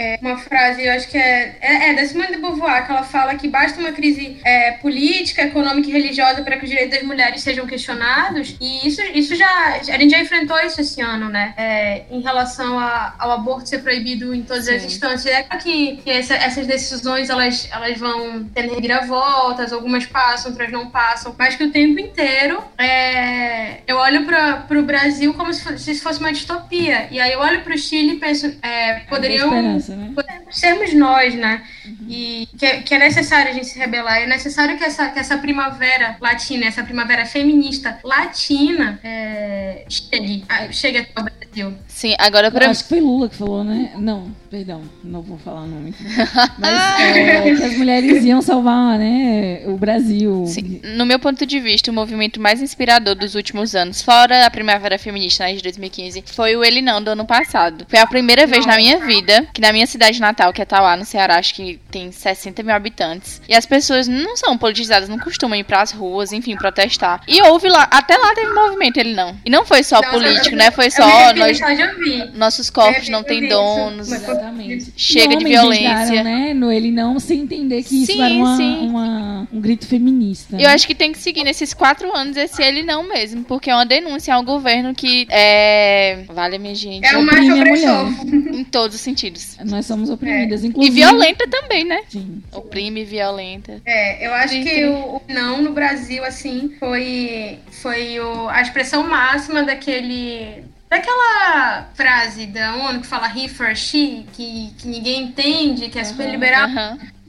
é, uma frase, eu acho que é, é, é, da Simone de Beauvoir, que ela fala que basta uma crise é, política, econômica e religiosa para que os direitos das mulheres sejam questionados. E isso, isso já. A gente já enfrentou isso esse ano, né? É, em relação a, ao aborto ser proibido em todas Sim. as instâncias. É claro que, que essa, essas decisões elas, elas vão tendo reviravoltas, algumas passam, outras não passam, mas que o tempo inteiro é, eu olho para o Brasil como se, se isso fosse uma distopia. E aí eu olho para o Chile e penso, é, poderiam né? Sermos nós, né? Uhum. E que é, que é, necessário a gente se rebelar. É necessário que essa, que essa primavera latina, essa primavera feminista latina é, chegue, chegue ao Brasil. Sim, agora para. Acho que foi Lula que falou, né? Não, perdão, não vou falar o nome. Mas é, que as mulheres iam salvar, né? O Brasil. Sim. No meu ponto de vista, o movimento mais inspirador dos últimos anos, fora a primavera feminista né, de 2015, foi o Ele Não do ano passado. Foi a primeira vez na minha vida que na minha cidade natal, que é Tauá, no Ceará, acho que tem 60 mil habitantes. E as pessoas não são politizadas, não costumam ir pras ruas, enfim, protestar. E houve lá, até lá teve movimento, ele não. E não foi só Nossa, político, eu, né? Foi só nós. Nossos corpos não têm donos. Exatamente. Chega de violência. né? No ele não, sem entender que sim, isso era uma, uma, um grito feminista. Eu acho que tem que seguir nesses quatro anos esse ele não mesmo, porque é uma denúncia ao governo que é. Vale, minha gente. É o mais opressor. Em todos os sentidos. Nós somos oprimidas, é. inclusive. E violenta também, né? Sim. Oprime violenta. É, eu acho que o, o, não no Brasil, assim, foi, foi o, a expressão máxima daquele. Daquela frase da ONU que fala he for she, que, que ninguém entende, que é super liberal.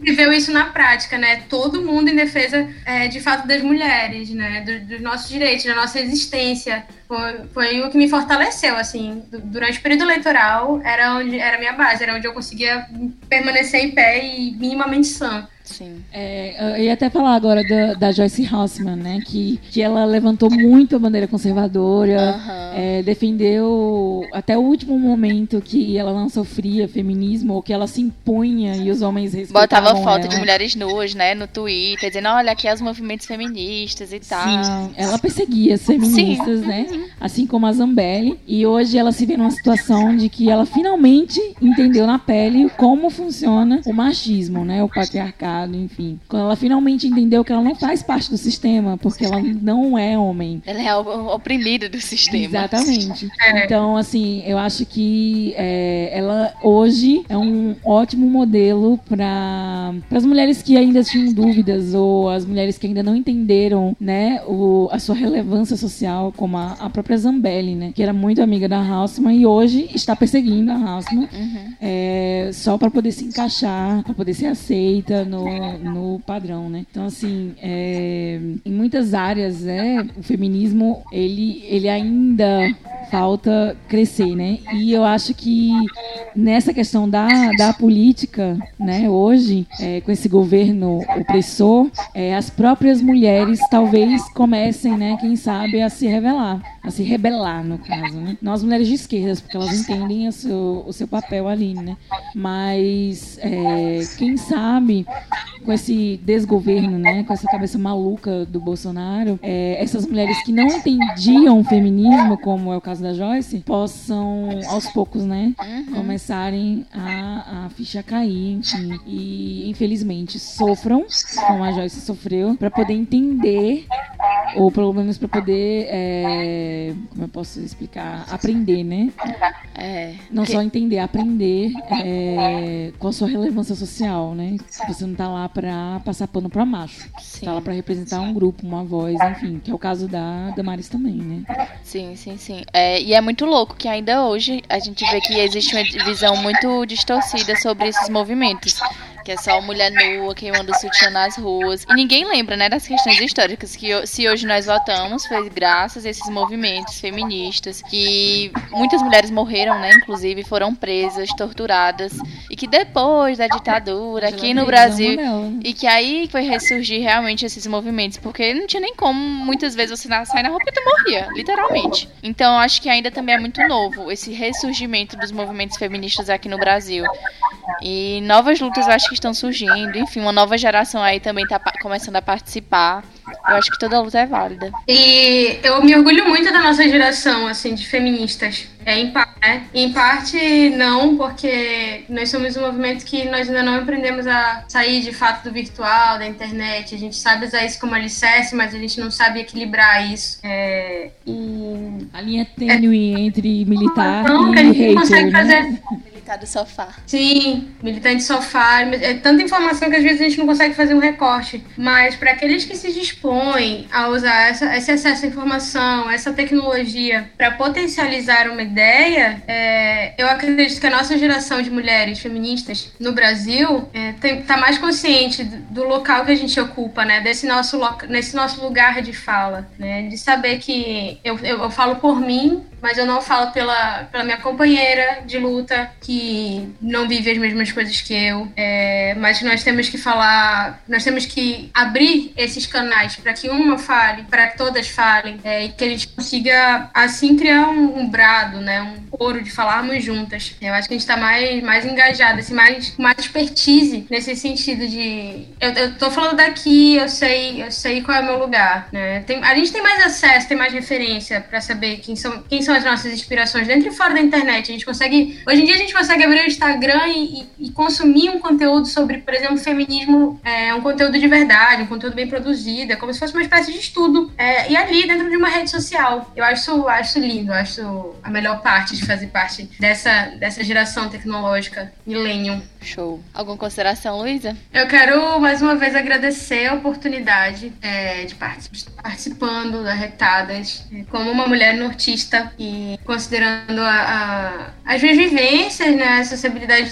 Viveu isso na prática, né? Todo mundo em defesa, é, de fato, das mulheres, né? Do, dos nossos direitos, da nossa existência. Foi, foi o que me fortaleceu, assim. Durante o período eleitoral, era onde era a minha base, era onde eu conseguia permanecer em pé e minimamente sã. Sim. É, eu ia até falar agora da, da Joyce Haussmann, né? Que, que ela levantou muito a bandeira conservadora, uhum. é, defendeu até o último momento que ela não sofria feminismo, ou que ela se impunha e os homens respeitavam Botava foto ela. de mulheres nuas, né? No Twitter, dizendo, olha, aqui é os movimentos feministas e tal. Sim, ela perseguia as feministas, Sim. né? Uhum. Assim como a Zambelli. E hoje ela se vê numa situação de que ela finalmente entendeu na pele como funciona o machismo, né? O patriarcado enfim. Quando ela finalmente entendeu que ela não faz parte do sistema, porque ela não é homem. Ela é oprimida do sistema. Exatamente. É. Então, assim, eu acho que é, ela hoje é um ótimo modelo para as mulheres que ainda tinham dúvidas ou as mulheres que ainda não entenderam, né, o, a sua relevância social, como a, a própria Zambelli, né, que era muito amiga da Hausmann e hoje está perseguindo a Hausmann uhum. é, só para poder se encaixar, para poder ser aceita no, no padrão, né? Então, assim, é, em muitas áreas, né, o feminismo, ele, ele ainda falta crescer, né? E eu acho que nessa questão da, da política, né, hoje, é, com esse governo opressor, é, as próprias mulheres talvez comecem, né, quem sabe, a se revelar, a se rebelar, no caso, né? Nós mulheres de esquerdas, porque elas entendem o seu, o seu papel ali, né? Mas, é, quem sabe com esse desgoverno, né, com essa cabeça maluca do Bolsonaro, é, essas mulheres que não entendiam o feminismo, como é o caso da Joyce, possam aos poucos, né, uhum. começarem a, a ficha cair, enfim, e infelizmente sofram, como a Joyce sofreu, para poder entender ou pelo menos para poder, é, como eu posso explicar, aprender, né? É, não que... só entender, aprender é, qual a sua relevância social, né? Você não tá lá para passar pano para macho. Sim. Tá lá para representar um grupo, uma voz, enfim, que é o caso da Damaris também, né? Sim, sim, sim. É, e é muito louco que ainda hoje a gente vê que existe uma visão muito distorcida sobre esses movimentos que é só mulher nua queimando sutiã nas ruas. E ninguém lembra, né, das questões históricas que se hoje nós votamos foi graças a esses movimentos feministas que muitas mulheres morreram, né, inclusive foram presas, torturadas e que depois da ditadura aqui no Brasil e que aí foi ressurgir realmente esses movimentos, porque não tinha nem como muitas vezes você sair na roupa e tu morria, literalmente. Então acho que ainda também é muito novo esse ressurgimento dos movimentos feministas aqui no Brasil. E novas lutas eu acho que estão surgindo. Enfim, uma nova geração aí também está começando a participar. Eu acho que toda luta é válida. E eu me orgulho muito da nossa geração, assim, de feministas. É, em, né? em parte não, porque nós somos um movimento que nós ainda não aprendemos a sair de fato do virtual, da internet. A gente sabe usar isso como alicerce, mas a gente não sabe equilibrar isso. É, e... A linha tênue é... entre militar não, e a gente hater, consegue né? fazer militar do sofá. Sim, militante sofá. É tanta informação que às vezes a gente não consegue fazer um recorte. Mas para aqueles que se dispõem a usar essa, esse acesso à informação, essa tecnologia para potencializar uma ideia, é, eu acredito que a nossa geração de mulheres feministas no Brasil é, tem, tá mais consciente do, do, local que a gente ocupa, né? Desse nosso, nesse nosso lugar de fala, né? De saber que eu, eu, eu falo por mim, mas eu não falo pela, pela minha companheira de luta, que não vive as mesmas coisas que eu. É, mas nós temos que falar, nós temos que abrir esses canais para que uma fale, para todas falem, é, e que a gente consiga, assim, criar um, um brado, né? Um coro de falarmos juntas. Eu acho que a gente está mais, mais engajado, assim, mais, mais expertise nesse sentido de. Eu, eu tô falando daqui, eu sei, eu sei qual é o meu lugar, né? Tem, a gente tem mais acesso, tem mais referência para saber quem são, quem são as nossas inspirações dentro e fora da internet. A gente consegue. Hoje em dia a gente consegue abrir o Instagram e, e, e consumir um conteúdo sobre, por exemplo, feminismo, é, um conteúdo de verdade, um conteúdo bem produzido, é como se fosse uma espécie de estudo. É, e ali dentro de uma rede social. Eu acho, acho lindo, acho a melhor parte de fazer parte dessa, dessa geração tecnológica, Millennium. Show. Alguma consideração, Luísa? Eu quero mais uma vez agradecer a oportunidade é, de estar participando da Retadas como uma mulher nortista e considerando a, a, as minhas vivências, né, a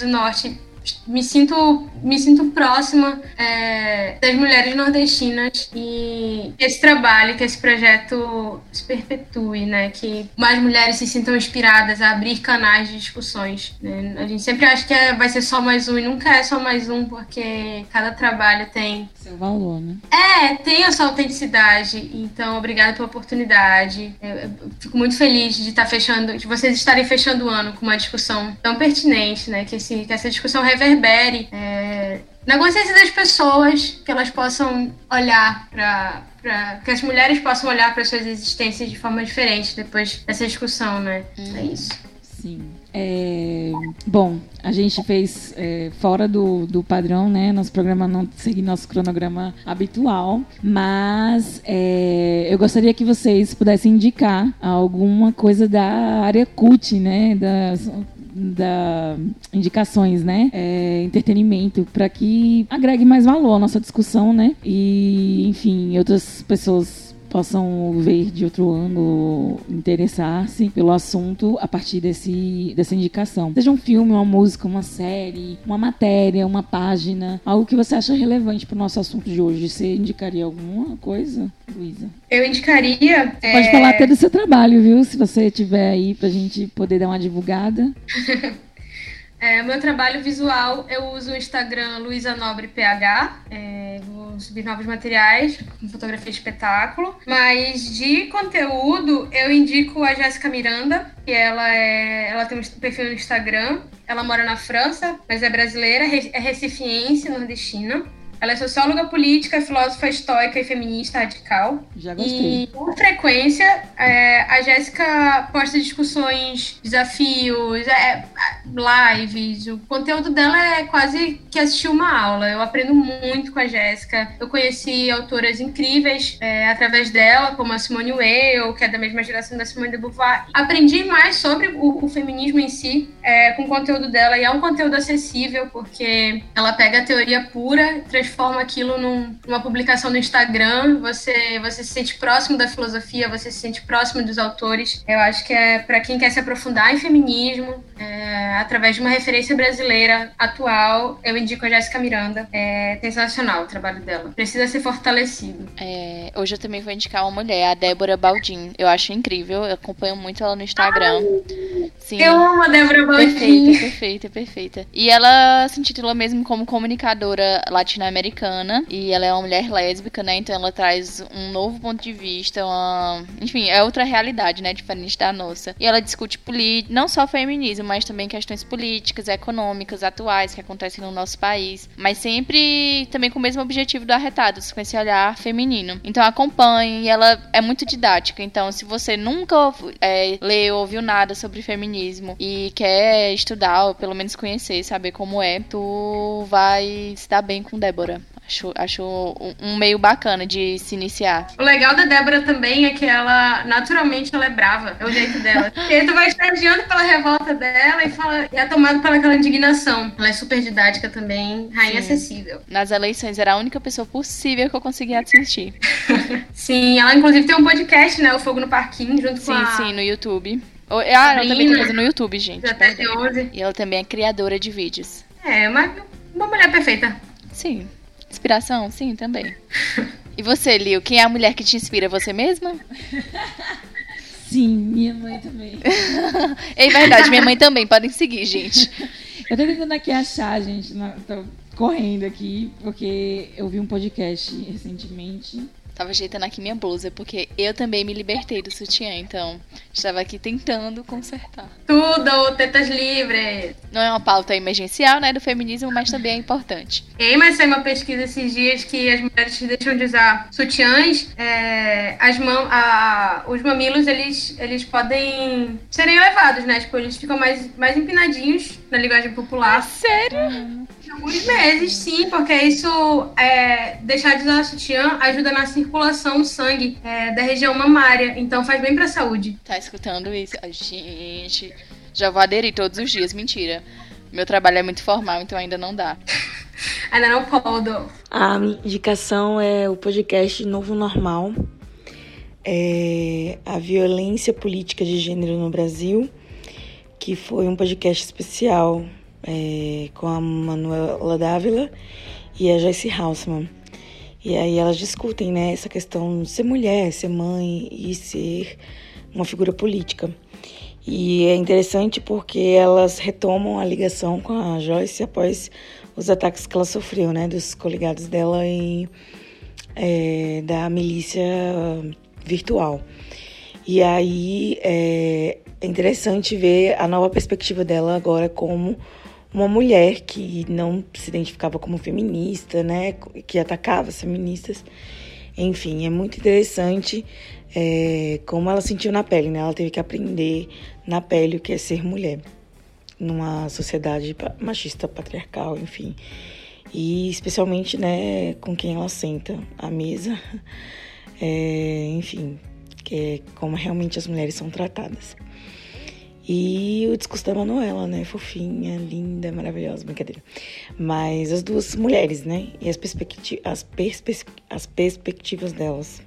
do norte me sinto, me sinto próxima é, das mulheres nordestinas e esse trabalho, que esse projeto se perpetue, né? Que mais mulheres se sintam inspiradas a abrir canais de discussões. Né? A gente sempre acha que é, vai ser só mais um e nunca é só mais um, porque cada trabalho tem seu valor, né? É, tem a sua autenticidade. Então, obrigada pela oportunidade. Eu, eu fico muito feliz de estar fechando, de vocês estarem fechando o ano com uma discussão tão pertinente, né? Que, esse, que essa discussão reverbere é, na consciência das pessoas, que elas possam olhar para que as mulheres possam olhar para suas existências de forma diferente depois dessa discussão, né? Hum. É isso. Sim. É, bom, a gente fez é, fora do, do padrão, né? Nosso programa não segue nosso cronograma habitual, mas é, eu gostaria que vocês pudessem indicar alguma coisa da área CUT, né? Das, da indicações, né? É, entretenimento, para que agregue mais valor à nossa discussão, né? E, enfim, outras pessoas possam ver de outro ângulo, interessar-se pelo assunto a partir desse, dessa indicação. Seja um filme, uma música, uma série, uma matéria, uma página, algo que você acha relevante para o nosso assunto de hoje. Você indicaria alguma coisa, Luísa? Eu indicaria. Você é... Pode falar até do seu trabalho, viu? Se você tiver aí para a gente poder dar uma divulgada. É, meu trabalho visual, eu uso o Instagram Luísa Nobre PH. É, vou subir novos materiais fotografia de espetáculo. Mas de conteúdo, eu indico a Jéssica Miranda, que ela, é, ela tem um perfil no Instagram. Ela mora na França, mas é brasileira, é recifiense, nordestina. Ela é socióloga política, filósofa estoica e feminista radical. Já gostei. E, com frequência, é, a Jéssica posta discussões, desafios, é, lives. O conteúdo dela é quase que assistir uma aula. Eu aprendo muito com a Jéssica. Eu conheci autoras incríveis é, através dela, como a Simone Weil, que é da mesma geração da Simone de Beauvoir. Aprendi mais sobre o, o feminismo em si é, com o conteúdo dela e é um conteúdo acessível porque ela pega a teoria pura, transforma aquilo num, numa publicação no Instagram. Você, você se sente próximo da filosofia, você se sente próximo dos autores. Eu acho que é para quem quer se aprofundar em feminismo, é, através de uma referência brasileira atual, eu indico a Jéssica Miranda. É sensacional o trabalho dela. Precisa ser fortalecido. É, hoje eu também vou indicar uma mulher, a Débora Baldin. Eu acho incrível, eu acompanho muito ela no Instagram. Sim. Eu amo a Débora Baldin. Perfeita, perfeita, perfeita. E ela se intitula mesmo como comunicadora latino-americana. E ela é uma mulher lésbica, né? Então ela traz um novo ponto de vista, uma... enfim, é outra realidade, né? Diferente da nossa. E ela discute não só feminismo, mas também questões políticas, econômicas, atuais que acontecem no nosso país. Mas sempre também com o mesmo objetivo do Arretados, com esse olhar feminino. Então acompanhe, ela é muito didática. Então, se você nunca é, leu ou ouviu nada sobre feminismo e quer estudar, ou pelo menos conhecer, saber como é, tu vai se dar bem com Débora. Acho, acho um meio bacana de se iniciar. O legal da Débora também é que ela, naturalmente, ela é brava. É o jeito dela. e tu vai estagiando pela revolta dela e, fala, e é tomado pelaquela indignação. Ela é super didática também, rainha Sim. acessível. Nas eleições era a única pessoa possível que eu conseguia assistir. sim, ela inclusive tem um podcast, né? O Fogo no Parquinho, junto sim, com a... Sim, sim, no YouTube. Ah, ela também tem coisa no YouTube, gente. Já até 11. E ela também é criadora de vídeos. É, uma, uma mulher perfeita. Sim. Inspiração? Sim, também. E você, Liu, quem é a mulher que te inspira? Você mesma? Sim, minha mãe também. é verdade, minha mãe também. Podem seguir, gente. Eu tô tentando aqui achar, gente. Tô correndo aqui, porque eu vi um podcast recentemente Tava ajeitando aqui minha blusa, porque eu também me libertei do sutiã, então estava aqui tentando consertar. Tudo, tetas livres! Não é uma pauta emergencial, né, do feminismo, mas também é importante. E mas saiu uma pesquisa esses dias que as mulheres deixam de usar sutiãs, é, as mão, a, os mamilos, eles, eles podem serem elevados, né? Tipo, eles ficam mais, mais empinadinhos na linguagem popular. Ah, sério? Hum. Alguns meses, sim, porque isso, é, deixar de usar sutiã ajuda na circulação do sangue é, da região mamária, então faz bem pra saúde. Tá escutando isso? Gente, já vou aderir todos os dias, mentira. Meu trabalho é muito formal, então ainda não dá. ainda não posso. A minha indicação é o podcast Novo Normal. É a violência política de gênero no Brasil, que foi um podcast especial é, com a Manuela Dávila e a Joyce Hausman. E aí elas discutem né, essa questão de ser mulher, ser mãe e ser uma figura política. E é interessante porque elas retomam a ligação com a Joyce após os ataques que ela sofreu, né, dos coligados dela e é, da milícia virtual. E aí é, é interessante ver a nova perspectiva dela agora como uma mulher que não se identificava como feminista, né, que atacava as feministas. Enfim, é muito interessante é, como ela sentiu na pele, né? Ela teve que aprender na pele o que é ser mulher numa sociedade machista, patriarcal, enfim. E especialmente, né, com quem ela senta à mesa, é, enfim, que é como realmente as mulheres são tratadas. E o discurso da Manuela, né? Fofinha, linda, maravilhosa, brincadeira. Mas as duas mulheres, né? E as, perspecti as, perspe as perspectivas delas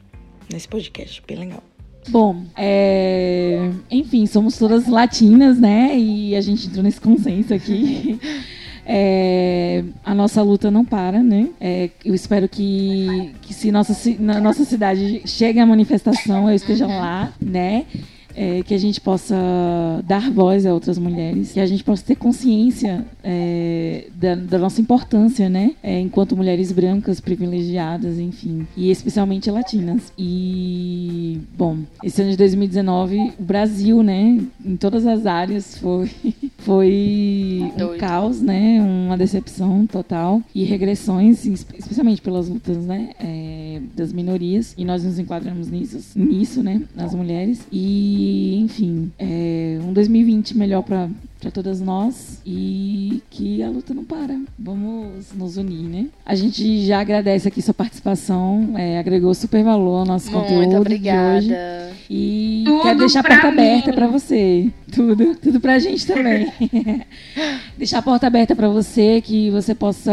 nesse podcast, bem legal. Bom, é... enfim, somos todas latinas, né? E a gente entrou nesse consenso aqui. É, a nossa luta não para, né? É, eu espero que, que se nossa, na nossa cidade chegue a manifestação, eu esteja lá, né? É, que a gente possa dar voz a outras mulheres, que a gente possa ter consciência é, da, da, nossa importância, né? É, enquanto mulheres brancas, privilegiadas, enfim, e especialmente latinas. E, bom, esse ano de 2019, o Brasil, né, em todas as áreas, foi, foi Doido. um caos, né? Uma decepção total e regressões, especialmente pelas lutas, né? É, das minorias. E nós nos enquadramos nisso, nisso, né? Nas mulheres. E, enfim, é um 2020 melhor para para todas nós e que a luta não para. Vamos nos unir, né? A gente já agradece aqui sua participação, é, agregou super valor ao nosso Muito conteúdo obrigada. de hoje. E Tudo quero deixar a porta mim. aberta para você. Tudo, tudo pra gente também. Deixar a porta aberta para você, que você possa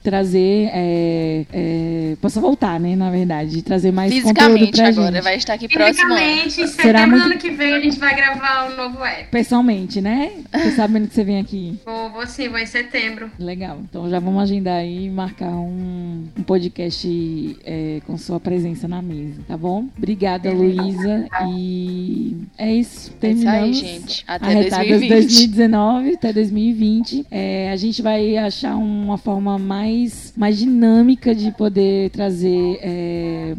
trazer, é, é, possa voltar, né, na verdade, trazer mais conteúdo pra agora, gente. vai estar aqui próximo ano. Será muito... ano que vem a gente vai gravar um novo app. Pessoalmente, né? Você sabendo que você vem aqui. Vou, vou sim, vou em setembro. Legal. Então já vamos agendar aí e marcar um, um podcast é, com sua presença na mesa, tá bom? Obrigada, Luísa. E é isso. Terminamos. É isso aí, gente. Até 2020. 2019 até 2020. É, a gente vai achar uma forma mais, mais dinâmica de poder trazer é,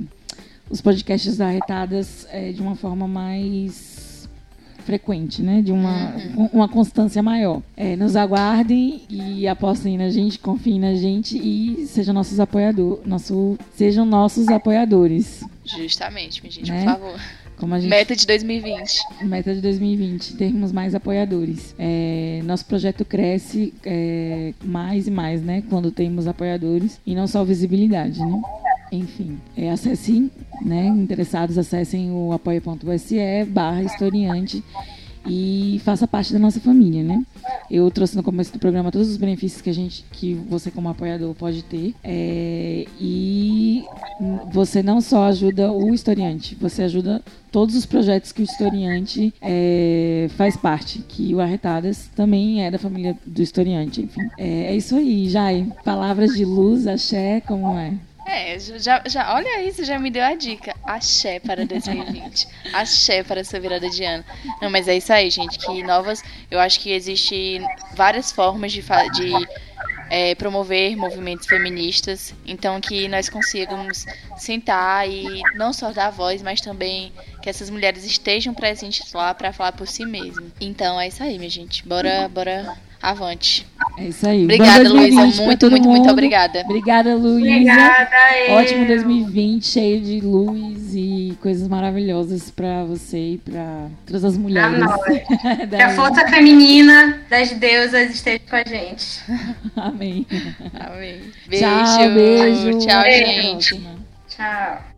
os podcasts arretadas é, de uma forma mais frequente, né? De uma, uhum. uma constância maior. É, nos aguardem e apostem na gente, confiem na gente e sejam nossos apoiadores, nosso, sejam nossos apoiadores. Justamente, minha gente, né? por favor. Gente, meta de 2020. Meta de 2020, termos mais apoiadores. É, nosso projeto cresce é, mais e mais, né? Quando temos apoiadores e não só visibilidade, né? Enfim, é, acessem, né? Interessados, acessem o apoia.se barra historiante e faça parte da nossa família, né? Eu trouxe no começo do programa todos os benefícios que a gente, que você como apoiador pode ter. É, e você não só ajuda o historiante, você ajuda todos os projetos que o historiante é, faz parte, que o Arretadas também é da família do historiante, enfim. É, é isso aí, Jai. Palavras de luz, axé, como é? É, já, já, olha isso, já me deu a dica. Axé para 2020. Axé para essa virada de ano. Não, mas é isso aí, gente. Que novas. Eu acho que existe várias formas de, de é, promover movimentos feministas. Então, que nós consigamos sentar e não só dar voz, mas também que essas mulheres estejam presentes lá para falar por si mesmas. Então, é isso aí, minha gente. Bora, bora Avante. É isso aí. Obrigada, Luísa. Muito, muito, muito obrigada. Obrigada, Luísa. Obrigada, eu. Ótimo 2020, cheio de luz e coisas maravilhosas para você e para todas as mulheres. que a força feminina das deusas esteja com a gente. Amém. Amém. Beijo. Tchau, beijo. Tchau, gente. Tchau.